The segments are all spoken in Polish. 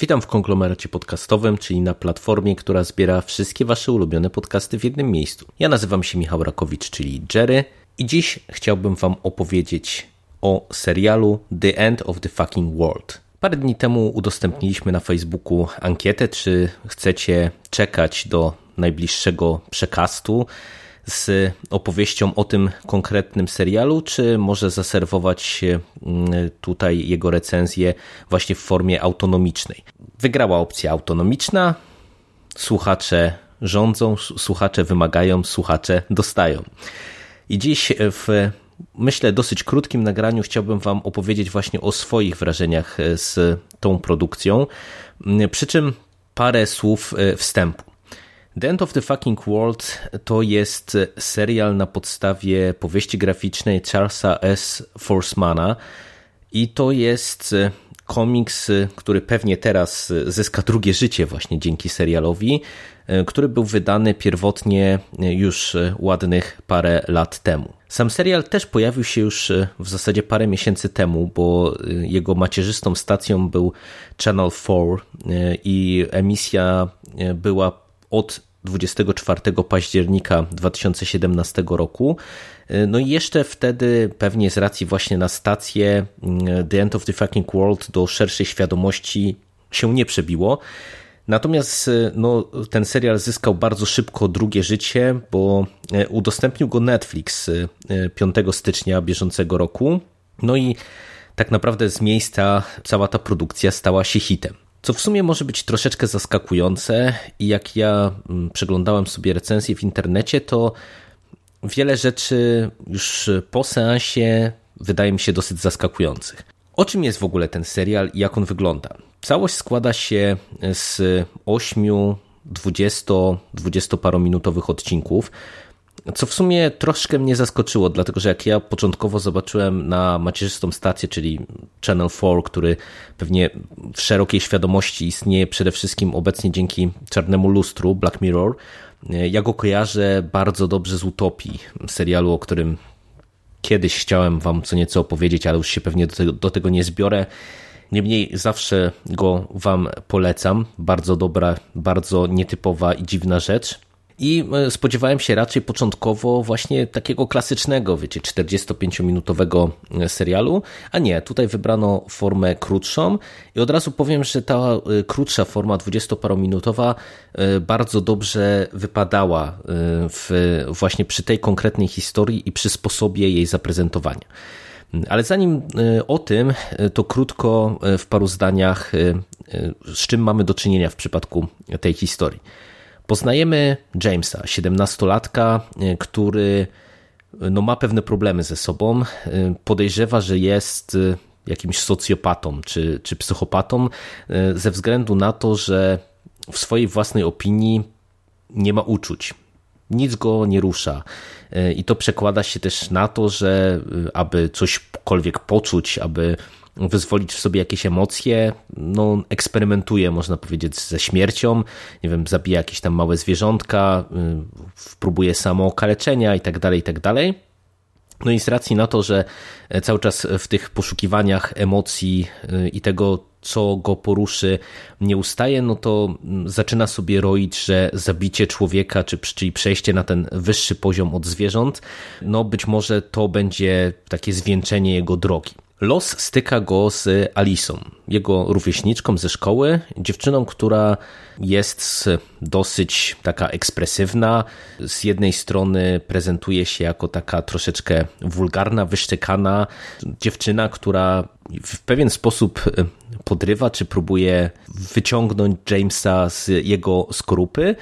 Witam w konglomeracie podcastowym, czyli na platformie, która zbiera wszystkie Wasze ulubione podcasty w jednym miejscu. Ja nazywam się Michał Rakowicz, czyli Jerry, i dziś chciałbym Wam opowiedzieć o serialu The End of the Fucking World. Parę dni temu udostępniliśmy na Facebooku ankietę, czy chcecie czekać do najbliższego przekastu z opowieścią o tym konkretnym serialu, czy może zaserwować mm, tutaj jego recenzję właśnie w formie autonomicznej. Wygrała opcja autonomiczna, słuchacze rządzą, słuchacze wymagają, słuchacze dostają. I dziś w myślę dosyć krótkim nagraniu chciałbym Wam opowiedzieć właśnie o swoich wrażeniach z tą produkcją, przy czym parę słów wstępu. The End of the Fucking World to jest serial na podstawie powieści graficznej Charlesa S. Forsmana i to jest komiks, który pewnie teraz zyska drugie życie właśnie dzięki serialowi, który był wydany pierwotnie już ładnych parę lat temu. Sam serial też pojawił się już w zasadzie parę miesięcy temu, bo jego macierzystą stacją był Channel 4 i emisja była od 24 października 2017 roku. No i jeszcze wtedy, pewnie z racji właśnie na stację, The End of the Fucking World do szerszej świadomości się nie przebiło. Natomiast no, ten serial zyskał bardzo szybko drugie życie, bo udostępnił go Netflix 5 stycznia bieżącego roku. No i tak naprawdę z miejsca cała ta produkcja stała się hitem. Co w sumie może być troszeczkę zaskakujące i jak ja przeglądałem sobie recenzje w internecie, to wiele rzeczy już po seansie wydaje mi się dosyć zaskakujących. O czym jest w ogóle ten serial i jak on wygląda? Całość składa się z 8 20-20 parominutowych odcinków, co w sumie troszkę mnie zaskoczyło, dlatego że jak ja początkowo zobaczyłem na macierzystą stację, czyli Channel 4, który pewnie w szerokiej świadomości istnieje przede wszystkim obecnie dzięki czarnemu lustru Black Mirror, ja go kojarzę bardzo dobrze z Utopii, serialu, o którym kiedyś chciałem wam co nieco opowiedzieć, ale już się pewnie do tego, do tego nie zbiorę. Niemniej zawsze go wam polecam. Bardzo dobra, bardzo nietypowa i dziwna rzecz. I spodziewałem się raczej początkowo właśnie takiego klasycznego, wiecie, 45-minutowego serialu, a nie, tutaj wybrano formę krótszą i od razu powiem, że ta krótsza forma 20-parominutowa bardzo dobrze wypadała w, właśnie przy tej konkretnej historii i przy sposobie jej zaprezentowania. Ale zanim o tym, to krótko w paru zdaniach, z czym mamy do czynienia w przypadku tej historii. Poznajemy Jamesa, 17-latka, który no, ma pewne problemy ze sobą. Podejrzewa, że jest jakimś socjopatą czy, czy psychopatą ze względu na to, że w swojej własnej opinii nie ma uczuć. Nic go nie rusza. I to przekłada się też na to, że aby cośkolwiek poczuć, aby wyzwolić w sobie jakieś emocje, no eksperymentuje, można powiedzieć, ze śmiercią, nie wiem, zabija jakieś tam małe zwierzątka, próbuje samookaleczenia i tak dalej, i tak dalej. No i z racji na to, że cały czas w tych poszukiwaniach emocji i tego, co go poruszy, nie ustaje, no to zaczyna sobie roić, że zabicie człowieka, czy, czyli przejście na ten wyższy poziom od zwierząt, no być może to będzie takie zwieńczenie jego drogi. Los styka go z Alisą, jego rówieśniczką ze szkoły, dziewczyną, która jest dosyć taka ekspresywna. Z jednej strony prezentuje się jako taka troszeczkę wulgarna, wyszczekana dziewczyna, która w pewien sposób podrywa, czy próbuje wyciągnąć Jamesa z jego skorupy.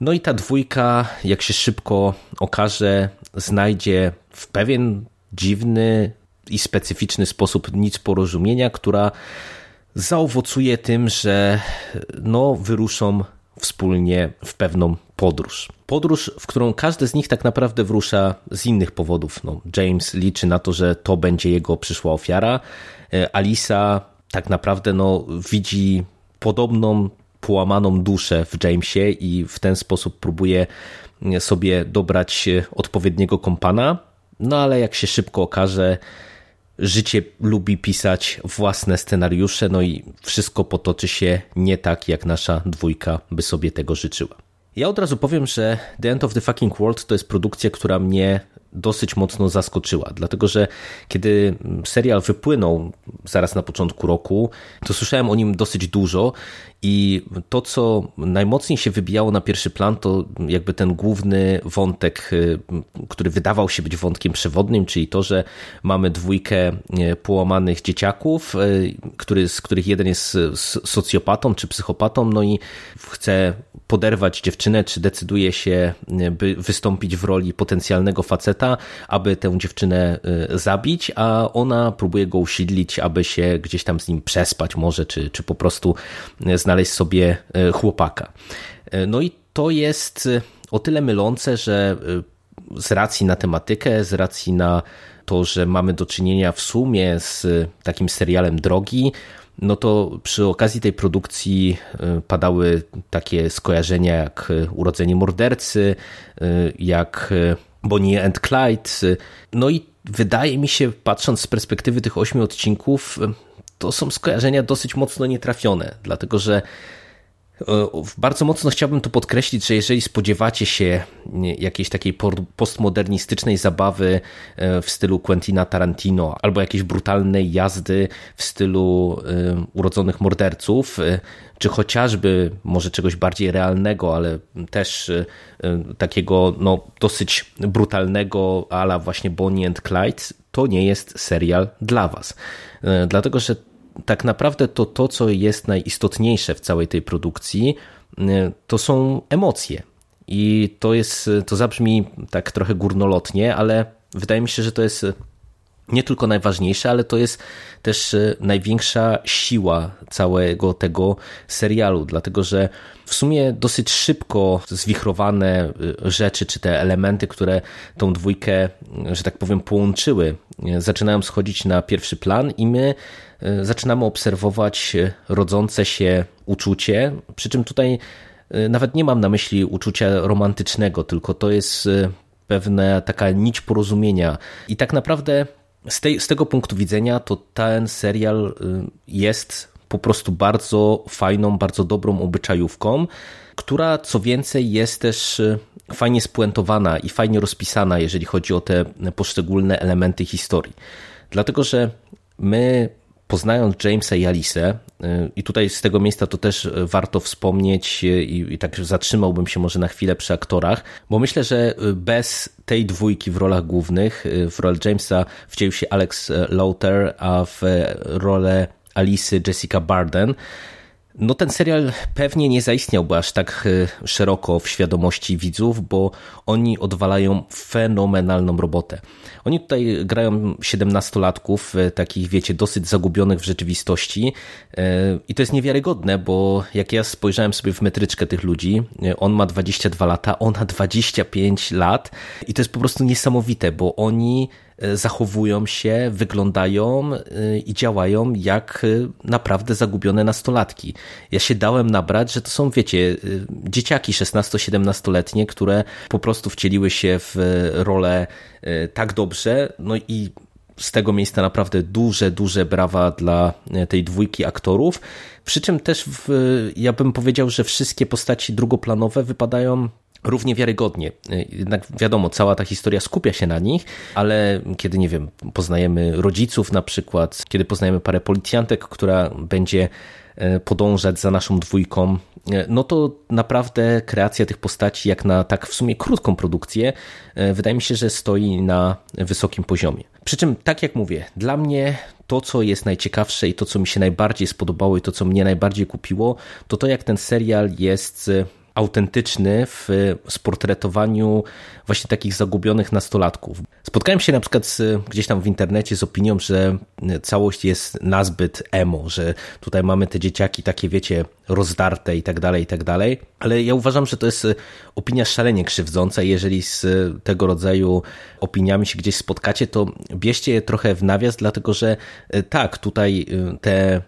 No i ta dwójka, jak się szybko okaże, znajdzie w pewien dziwny, i specyficzny sposób nic porozumienia, która zaowocuje tym, że no, wyruszą wspólnie w pewną podróż. Podróż, w którą każdy z nich tak naprawdę wrusza z innych powodów. No, James liczy na to, że to będzie jego przyszła ofiara. E, Alisa tak naprawdę no, widzi podobną połamaną duszę w Jamesie i w ten sposób próbuje sobie dobrać odpowiedniego kompana. No ale jak się szybko okaże, życie lubi pisać własne scenariusze, no i wszystko potoczy się nie tak, jak nasza dwójka by sobie tego życzyła. Ja od razu powiem, że The End of the Fucking World to jest produkcja, która mnie dosyć mocno zaskoczyła, dlatego że kiedy serial wypłynął zaraz na początku roku, to słyszałem o nim dosyć dużo i to, co najmocniej się wybijało na pierwszy plan, to jakby ten główny wątek, y, który wydawał się być wątkiem przewodnim, czyli to, że mamy dwójkę y, połamanych dzieciaków, y, który, z których jeden jest socjopatą czy psychopatą, no i chce poderwać dziewczynę, czy decyduje się, by wystąpić w roli potencjalnego faceta, aby tę dziewczynę zabić, a ona próbuje go usiedlić, aby się gdzieś tam z nim przespać może, czy, czy po prostu znaleźć znaleźć sobie e, chłopaka. No i to jest o tyle mylące, że z racji na tematykę, z racji na to, że mamy do czynienia w sumie z takim serialem drogi, no to przy okazji tej produkcji padały takie skojarzenia jak Urodzenie Mordercy, jak Bonnie and Clyde. No i wydaje mi się, patrząc z perspektywy tych ośmiu odcinków, to są skojarzenia dosyć mocno nietrafione, dlatego że bardzo mocno chciałbym tu podkreślić, że jeżeli spodziewacie się jakiejś takiej postmodernistycznej zabawy e, w stylu Quentina Tarantino albo jakiejś brutalnej jazdy w stylu e, urodzonych morderców, czy chociażby może czegoś bardziej realnego, ale też takiego no, dosyć brutalnego ala właśnie Bonnie and Clyde, to nie jest serial dla was. Dlatego, że tak naprawdę to to, co jest najistotniejsze w całej tej produkcji, y, to są emocje. I to jest, to zabrzmi tak trochę górnolotnie, ale wydaje mi się, że to jest nie tylko najważniejsze, ale to jest też y, największa siła całego tego serialu, dlatego że w sumie dosyć szybko zwichrowane y, rzeczy, czy te elementy, które tą dwójkę, że tak powiem, połączyły, zaczynają schodzić na pierwszy plan i my E, zaczynamy obserwować e, rodzące się uczucie, przy czym tutaj e, nawet nie mam na myśli uczucia romantycznego, tylko to jest pewna taka nić porozumienia. I tak naprawdę z, tej, z tego punktu widzenia to ten serial jest po prostu bardzo fajną, bardzo dobrą obyczajówką, która co więcej jest też fajnie spuentowana i fajnie rozpisana, jeżeli chodzi o te poszczególne elementy historii. Dlatego, że my poznając Jamesa i Alice, y, i tutaj z tego miejsca to też warto wspomnieć y, i, i tak zatrzymałbym się może na chwilę przy aktorach, bo myślę, że y, bez tej dwójki w rolach głównych, w rolę Jamesa wcielił się Alex Lauter, a w rolę Alice Jessica Barden, no ten serial pewnie nie zaistniałby aż tak szeroko w świadomości widzów, bo oni odwalają fenomenalną robotę. Oni tutaj grają 17-latków, e, takich wiecie, dosyć zagubionych w rzeczywistości. E, i to jest niewiarygodne, bo jak ja spojrzałem sobie w metryczkę tych ludzi, on ma 22 lata, ona 25 lat i to jest po prostu niesamowite, bo oni E, zachowują się, wyglądają e, i działają jak e, naprawdę zagubione nastolatki. Ja się dałem nabrać, że to są, wiecie, dzieciaki 16-17-letnie, które po prostu wcieliły się w rolę tak dobrze, no i z tego miejsca naprawdę duże, duże brawa dla tej dwójki aktorów. Przy czym też w, ja bym powiedział, że wszystkie postaci drugoplanowe wypadają równie wiarygodnie. Jednak wiadomo, cała ta historia skupia się na nich, ale kiedy, nie wiem, poznajemy rodziców na przykład, kiedy poznajemy parę policjantek, która będzie e, podążać za naszą dwójką, e, no to naprawdę kreacja tych postaci, jak na tak w sumie krótką produkcję, e, wydaje mi się, że stoi na wysokim poziomie. Przy czym, tak jak mówię, dla mnie to, co jest najciekawsze i to, co mi się najbardziej spodobało i to, co mnie najbardziej kupiło, to to, jak ten serial jest autentyczny w sportretowaniu właśnie takich zagubionych nastolatków. Spotkałem się na przykład z, gdzieś tam w internecie z opinią, że całość jest nazbyt emo, że tutaj mamy te dzieciaki takie, wiecie, rozdarte i tak dalej, i tak dalej. Ale ja uważam, że to jest opinia szalenie krzywdząca. Jeżeli z tego rodzaju opiniami się gdzieś spotkacie, to bierzcie je trochę w nawias, dlatego że tak, tutaj te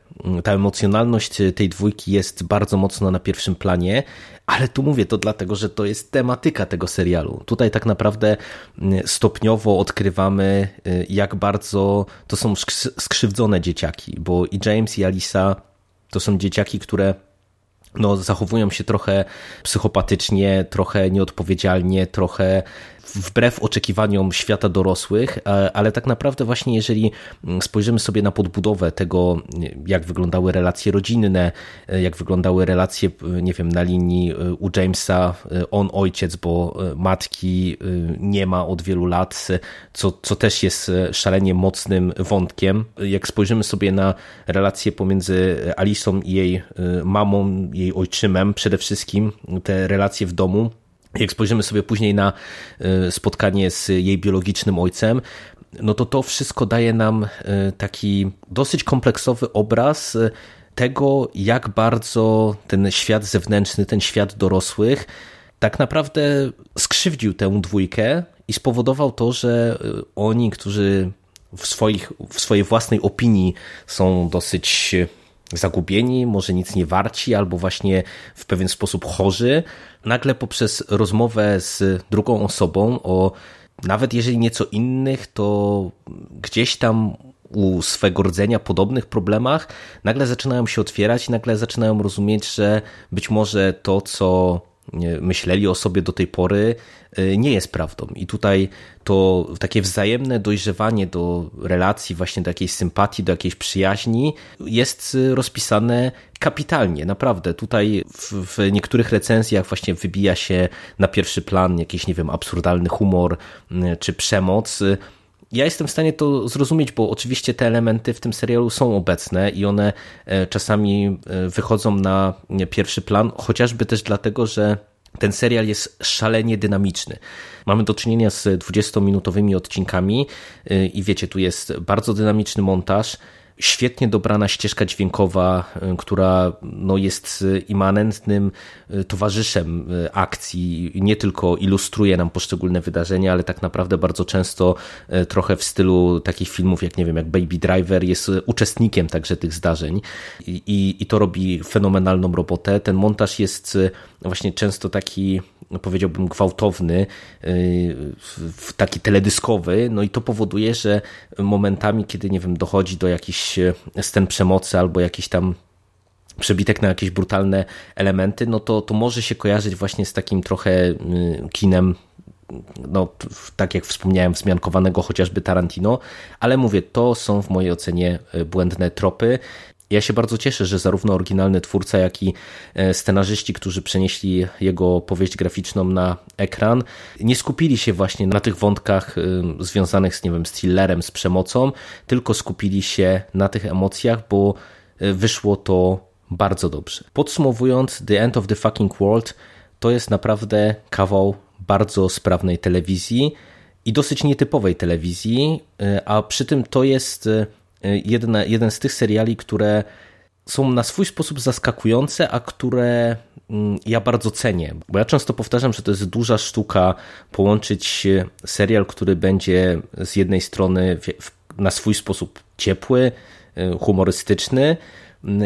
ta emocjonalność tej dwójki jest bardzo mocno na pierwszym planie, ale tu mówię to dlatego, że to jest tematyka tego serialu. Tutaj tak naprawdę mm, stopniowo odkrywamy, y, jak bardzo to są skrzywdzone dzieciaki, bo i James i Alisa to są dzieciaki, które no, zachowują się trochę psychopatycznie, trochę nieodpowiedzialnie, trochę wbrew oczekiwaniom świata dorosłych, e, ale tak naprawdę właśnie jeżeli mm, spojrzymy sobie na podbudowę tego, jak wyglądały relacje rodzinne, e, jak wyglądały relacje, e, nie wiem, na linii u Jamesa, on ojciec, bo matki nie ma od wielu lat, co, co też jest szalenie mocnym wątkiem. Jak spojrzymy sobie na relacje pomiędzy Alisą i jej mamą, jej ojczymem, przede wszystkim te relacje w domu, jak spojrzymy sobie później na e, spotkanie z jej biologicznym ojcem, no to to wszystko daje nam e, taki dosyć kompleksowy obraz e, tego, jak bardzo ten świat zewnętrzny, ten świat dorosłych tak naprawdę skrzywdził tę dwójkę i spowodował to, że oni, którzy w, swoich, w swojej własnej opinii są dosyć zagubieni, może nic nie warci, albo właśnie w pewien sposób chorzy, nagle poprzez rozmowę z drugą osobą o nawet jeżeli nieco innych, to gdzieś tam u swego rdzenia podobnych problemach, nagle zaczynają się otwierać i nagle zaczynają rozumieć, że być może to, co myśleli o sobie do tej pory, y, nie jest prawdą. I tutaj to takie wzajemne dojrzewanie do relacji, właśnie do jakiejś sympatii, do jakiejś przyjaźni jest rozpisane kapitalnie, naprawdę. Tutaj w, w niektórych recenzjach właśnie wybija się na pierwszy plan jakiś, nie wiem, absurdalny humor y, czy przemoc ja jestem w stanie to zrozumieć, bo oczywiście te elementy w tym serialu są obecne i one e, czasami e, wychodzą na pierwszy plan, chociażby też dlatego, że ten serial jest szalenie dynamiczny. Mamy do czynienia z 20-minutowymi odcinkami e, i wiecie, tu jest bardzo dynamiczny montaż świetnie dobrana ścieżka dźwiękowa, y, która no, jest immanentnym y, towarzyszem y, akcji, nie tylko ilustruje nam poszczególne wydarzenia, ale tak naprawdę bardzo często trochę w stylu takich filmów jak nie wiem, jak Baby Driver jest uczestnikiem także tych zdarzeń i, i, i to robi fenomenalną robotę. Ten montaż jest właśnie często taki powiedziałbym gwałtowny, taki teledyskowy, no i to powoduje, że momentami, kiedy nie wiem, dochodzi do jakichś scen przemocy albo jakiś tam przebitek na jakieś brutalne elementy, no to, to może się kojarzyć właśnie z takim trochę y, kinem no, tak jak wspomniałem, wzmiankowanego chociażby Tarantino, ale mówię, to są w mojej ocenie y, błędne tropy. Ja się bardzo cieszę, że zarówno oryginalny twórca, jak i e, scenarzyści, którzy przenieśli jego powieść graficzną na ekran, nie skupili się właśnie na tych wątkach e, związanych z, nie wiem, z thrillerem, z przemocą, tylko skupili się na tych emocjach, bo e, wyszło to bardzo dobrze. Podsumowując, The End of the Fucking World to jest naprawdę kawał bardzo sprawnej telewizji i dosyć nietypowej telewizji, a przy tym to jest E, jedne, jeden z tych seriali, które są na swój sposób zaskakujące, a które mm, ja bardzo cenię. Bo ja często powtarzam, że to jest duża sztuka połączyć serial, który będzie z jednej strony na swój sposób ciepły, e, humorystyczny,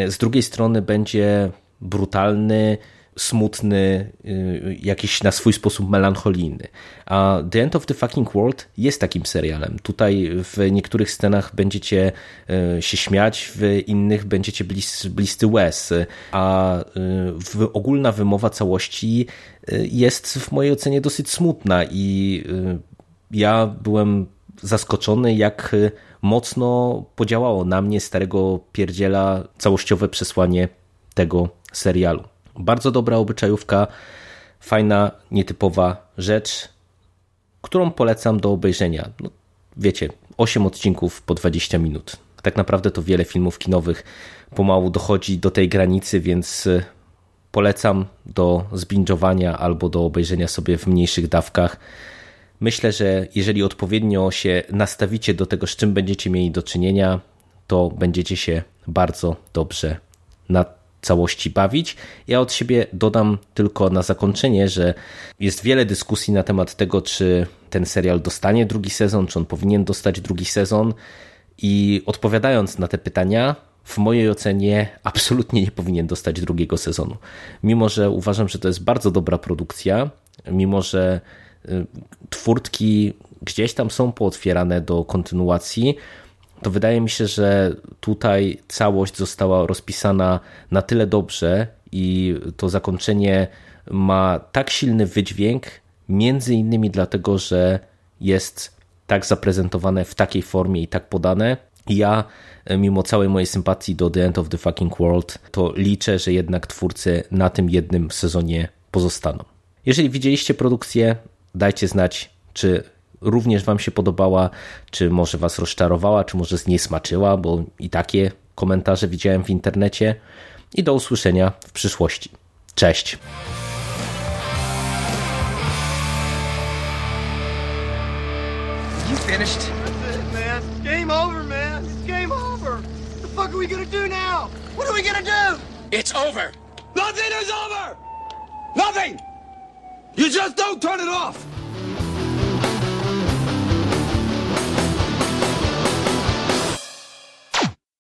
z drugiej strony będzie brutalny, smutny, y, jakiś na swój sposób melancholijny. A The End of the Fucking World jest takim serialem. Tutaj w niektórych scenach będziecie y, się śmiać, w innych będziecie blis, bliscy łez, a y, ogólna wymowa całości jest w mojej ocenie dosyć smutna i ja byłem zaskoczony, jak mocno podziałało na mnie starego pierdziela całościowe przesłanie tego serialu. Bardzo dobra obyczajówka, fajna, nietypowa rzecz, którą polecam do obejrzenia. No, wiecie, 8 odcinków po 20 minut. Tak naprawdę to wiele filmów kinowych pomału dochodzi do tej granicy, więc e, polecam do zbingowania albo do obejrzenia sobie w mniejszych dawkach. Myślę, że jeżeli odpowiednio się nastawicie do tego, z czym będziecie mieli do czynienia, to będziecie się bardzo dobrze na całości bawić. Ja od siebie dodam tylko na zakończenie, że jest wiele dyskusji na temat tego, czy ten serial dostanie drugi sezon, czy on powinien dostać drugi sezon. I odpowiadając na te pytania, w mojej ocenie absolutnie nie powinien dostać drugiego sezonu. Mimo, że uważam, że to jest bardzo dobra produkcja, mimo, że y, twórtki gdzieś tam są pootwierane do kontynuacji, to wydaje mi się, że tutaj całość została rozpisana na tyle dobrze i to zakończenie ma tak silny wydźwięk, między innymi dlatego, że jest tak zaprezentowane w takiej formie i tak podane. Ja, mimo całej mojej sympatii do The End of the Fucking World, to liczę, że jednak twórcy na tym jednym sezonie pozostaną. Jeżeli widzieliście produkcję, dajcie znać, czy również Wam się podobała, czy może Was rozczarowała, czy może zniesmaczyła, bo i takie komentarze widziałem w internecie. I do usłyszenia w przyszłości. Cześć! You finished? That's it, man. Game over, man. It's game over. What the fuck are we gonna do now? What are we gonna do? It's over. Nothing is over! Nothing! You just don't turn it off!